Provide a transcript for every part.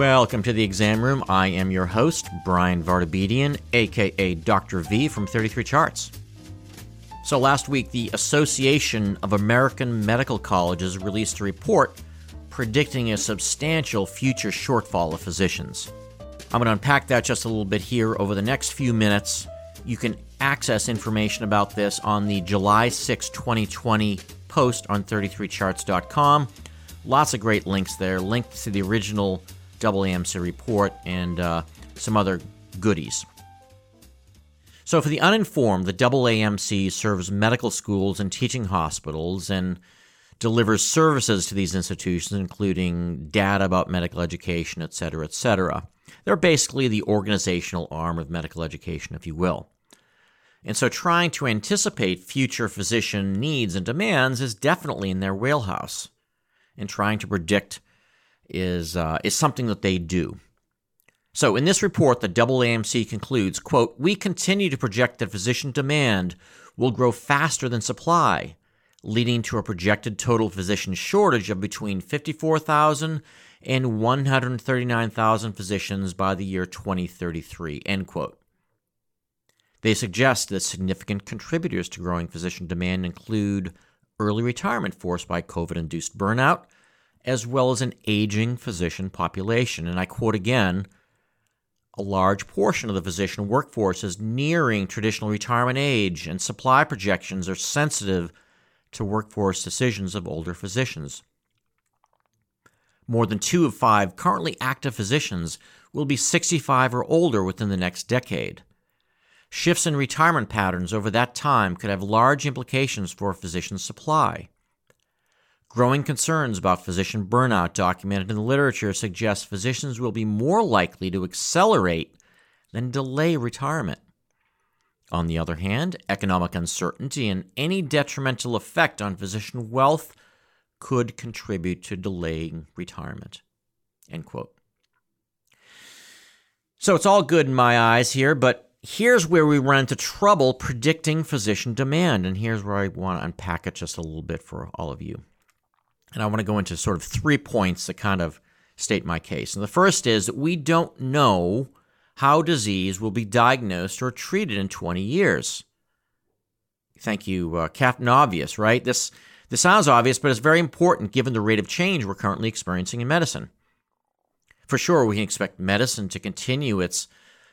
Welcome to the exam room. I am your host, Brian Vartabedian, aka Dr. V from 33 Charts. So, last week, the Association of American Medical Colleges released a report predicting a substantial future shortfall of physicians. I'm going to unpack that just a little bit here over the next few minutes. You can access information about this on the July 6, 2020 post on 33charts.com. Lots of great links there, links to the original AAMC report and uh, some other goodies. So, for the uninformed, the AAMC serves medical schools and teaching hospitals and delivers services to these institutions, including data about medical education, et cetera, et cetera. They're basically the organizational arm of medical education, if you will. And so, trying to anticipate future physician needs and demands is definitely in their wheelhouse. And trying to predict is, uh, is something that they do. So, in this report, the AAMC concludes, quote, "We continue to project that physician demand will grow faster than supply, leading to a projected total physician shortage of between 54,000 and 139,000 physicians by the year 2033." End quote. They suggest that significant contributors to growing physician demand include early retirement forced by COVID induced burnout, as well as an aging physician population. And I quote again a large portion of the physician workforce is nearing traditional retirement age, and supply projections are sensitive to workforce decisions of older physicians. More than two of five currently active physicians will be 65 or older within the next decade. Shifts in retirement patterns over that time could have large implications for physician supply. Growing concerns about physician burnout documented in the literature suggest physicians will be more likely to accelerate than delay retirement. On the other hand, economic uncertainty and any detrimental effect on physician wealth could contribute to delaying retirement. End quote. So it's all good in my eyes here, but here's where we run into trouble predicting physician demand. And here's where I want to unpack it just a little bit for all of you. And I want to go into sort of three points that kind of state my case. And the first is that we don't know how disease will be diagnosed or treated in 20 years. Thank you, uh, Captain Obvious, right? This, this sounds obvious, but it's very important given the rate of change we're currently experiencing in medicine. For sure, we can expect medicine to continue its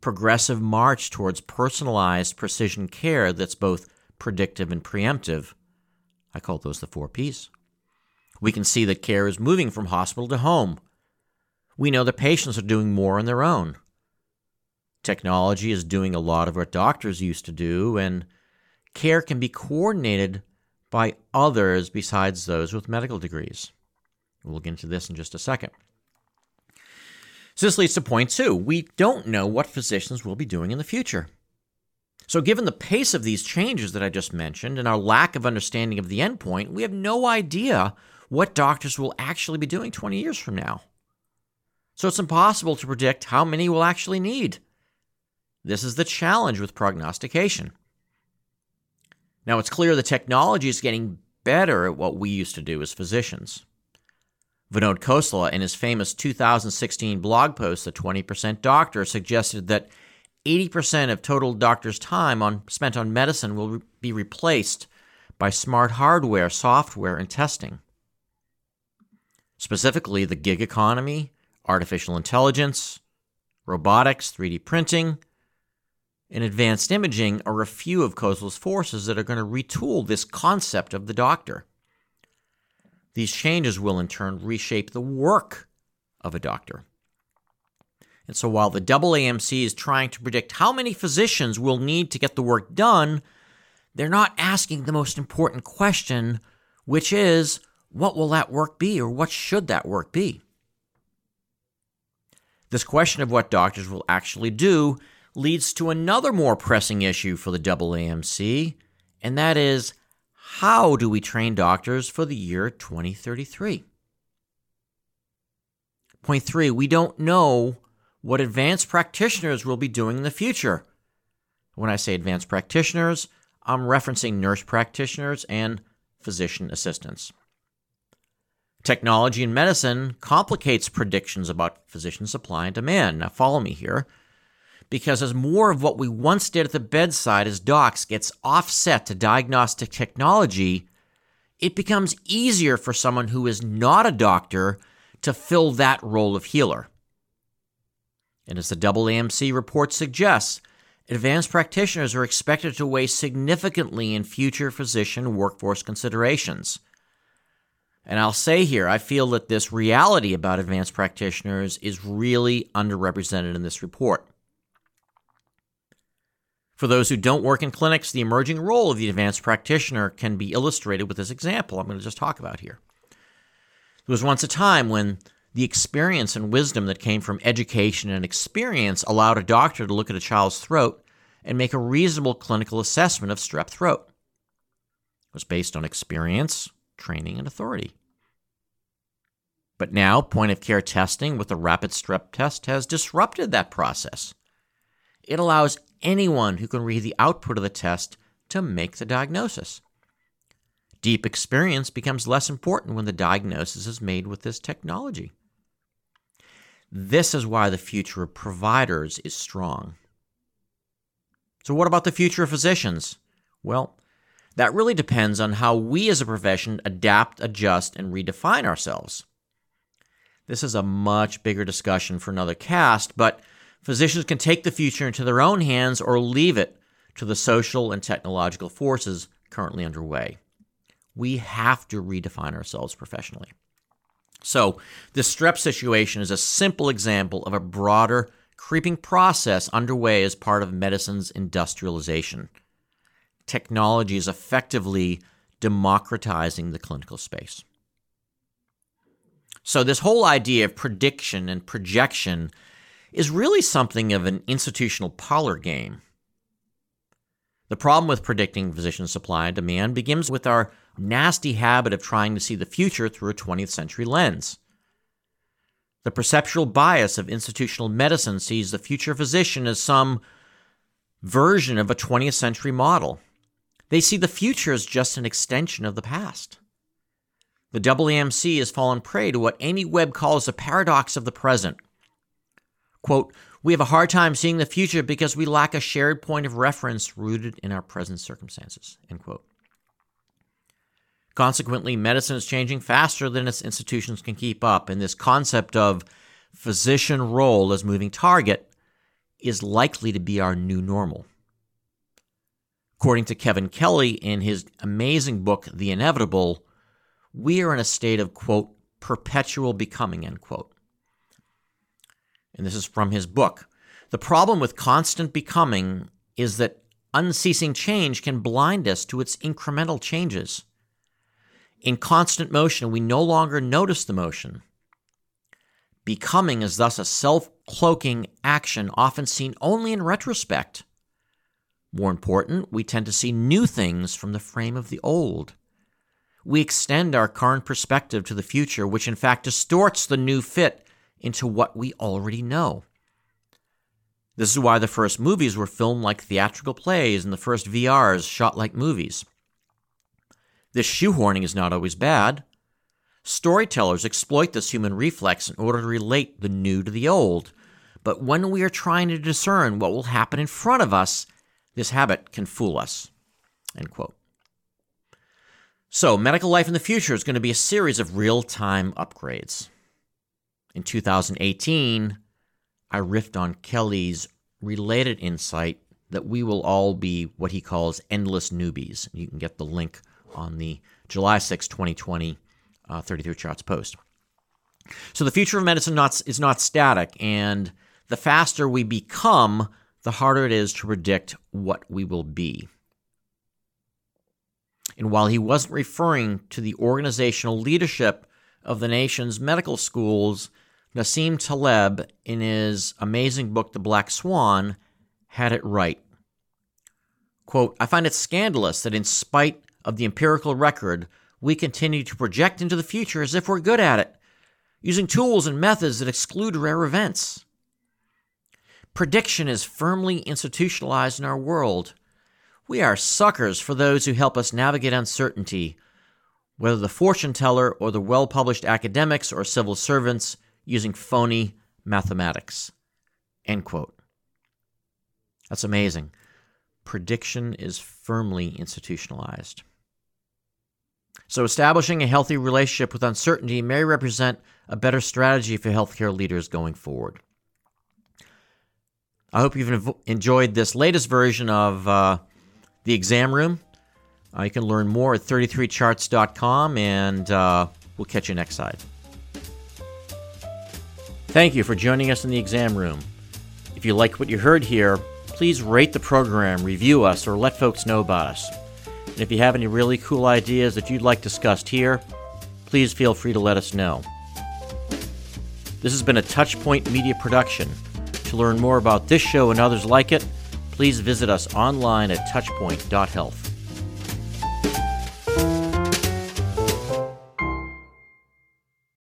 progressive march towards personalized precision care that's both predictive and preemptive. I call those the four P's. We can see that care is moving from hospital to home. We know that patients are doing more on their own. Technology is doing a lot of what doctors used to do, and care can be coordinated by others besides those with medical degrees. We'll get into this in just a second. So this leads to point two. We don't know what physicians will be doing in the future. So, given the pace of these changes that I just mentioned and our lack of understanding of the endpoint, we have no idea what doctors will actually be doing 20 years from now. So, it's impossible to predict how many we'll actually need. This is the challenge with prognostication. Now, it's clear the technology is getting better at what we used to do as physicians. Vinod Khosla, in his famous 2016 blog post, The 20% Doctor, suggested that 80% of total doctors' time on, spent on medicine will re- be replaced by smart hardware, software, and testing. Specifically, the gig economy, artificial intelligence, robotics, 3D printing, and advanced imaging are a few of Khosla's forces that are going to retool this concept of the doctor. These changes will in turn reshape the work of a doctor. And so while the AAMC is trying to predict how many physicians will need to get the work done, they're not asking the most important question, which is what will that work be or what should that work be? This question of what doctors will actually do leads to another more pressing issue for the AAMC, and that is how do we train doctors for the year 2033? Point three, we don't know what advanced practitioners will be doing in the future. When I say advanced practitioners, I'm referencing nurse practitioners and physician assistants. Technology in medicine complicates predictions about physician supply and demand. Now, follow me here. Because as more of what we once did at the bedside as docs gets offset to diagnostic technology, it becomes easier for someone who is not a doctor to fill that role of healer. And as the AAMC report suggests, advanced practitioners are expected to weigh significantly in future physician workforce considerations. And I'll say here, I feel that this reality about advanced practitioners is really underrepresented in this report. For those who don't work in clinics, the emerging role of the advanced practitioner can be illustrated with this example I'm going to just talk about here. There was once a time when the experience and wisdom that came from education and experience allowed a doctor to look at a child's throat and make a reasonable clinical assessment of strep throat. It was based on experience, training, and authority. But now, point of care testing with the rapid strep test has disrupted that process. It allows anyone who can read the output of the test to make the diagnosis. Deep experience becomes less important when the diagnosis is made with this technology. This is why the future of providers is strong. So, what about the future of physicians? Well, that really depends on how we as a profession adapt, adjust, and redefine ourselves. This is a much bigger discussion for another cast, but physicians can take the future into their own hands or leave it to the social and technological forces currently underway. We have to redefine ourselves professionally. So, the strep situation is a simple example of a broader, creeping process underway as part of medicine's industrialization. Technology is effectively democratizing the clinical space. So, this whole idea of prediction and projection is really something of an institutional parlor game. The problem with predicting physician supply and demand begins with our nasty habit of trying to see the future through a 20th century lens. The perceptual bias of institutional medicine sees the future physician as some version of a 20th century model. They see the future as just an extension of the past. The AAMC has fallen prey to what Amy Webb calls the paradox of the present. Quote, we have a hard time seeing the future because we lack a shared point of reference rooted in our present circumstances. End quote. Consequently, medicine is changing faster than its institutions can keep up, and this concept of physician role as moving target is likely to be our new normal. According to Kevin Kelly in his amazing book, The Inevitable, we are in a state of, quote, perpetual becoming, end quote. And this is from his book. The problem with constant becoming is that unceasing change can blind us to its incremental changes. In constant motion, we no longer notice the motion. Becoming is thus a self cloaking action often seen only in retrospect. More important, we tend to see new things from the frame of the old we extend our current perspective to the future, which in fact distorts the new fit into what we already know. This is why the first movies were filmed like theatrical plays and the first VRs shot like movies. This shoehorning is not always bad. Storytellers exploit this human reflex in order to relate the new to the old. But when we are trying to discern what will happen in front of us, this habit can fool us. End quote. So, medical life in the future is going to be a series of real time upgrades. In 2018, I riffed on Kelly's related insight that we will all be what he calls endless newbies. You can get the link on the July 6, 2020 uh, 33 Charts post. So, the future of medicine not, is not static, and the faster we become, the harder it is to predict what we will be. And while he wasn't referring to the organizational leadership of the nation's medical schools, Nassim Taleb, in his amazing book, The Black Swan, had it right. Quote, I find it scandalous that in spite of the empirical record, we continue to project into the future as if we're good at it, using tools and methods that exclude rare events. Prediction is firmly institutionalized in our world. We are suckers for those who help us navigate uncertainty, whether the fortune teller or the well published academics or civil servants using phony mathematics. End quote. That's amazing. Prediction is firmly institutionalized. So, establishing a healthy relationship with uncertainty may represent a better strategy for healthcare leaders going forward. I hope you've enjoyed this latest version of uh, the exam room. Uh, you can learn more at 33charts.com, and uh, we'll catch you next side. Thank you for joining us in the exam room. If you like what you heard here, please rate the program, review us, or let folks know about us. And if you have any really cool ideas that you'd like discussed here, please feel free to let us know. This has been a Touchpoint Media production. To learn more about this show and others like it, please visit us online at touchpoint.health.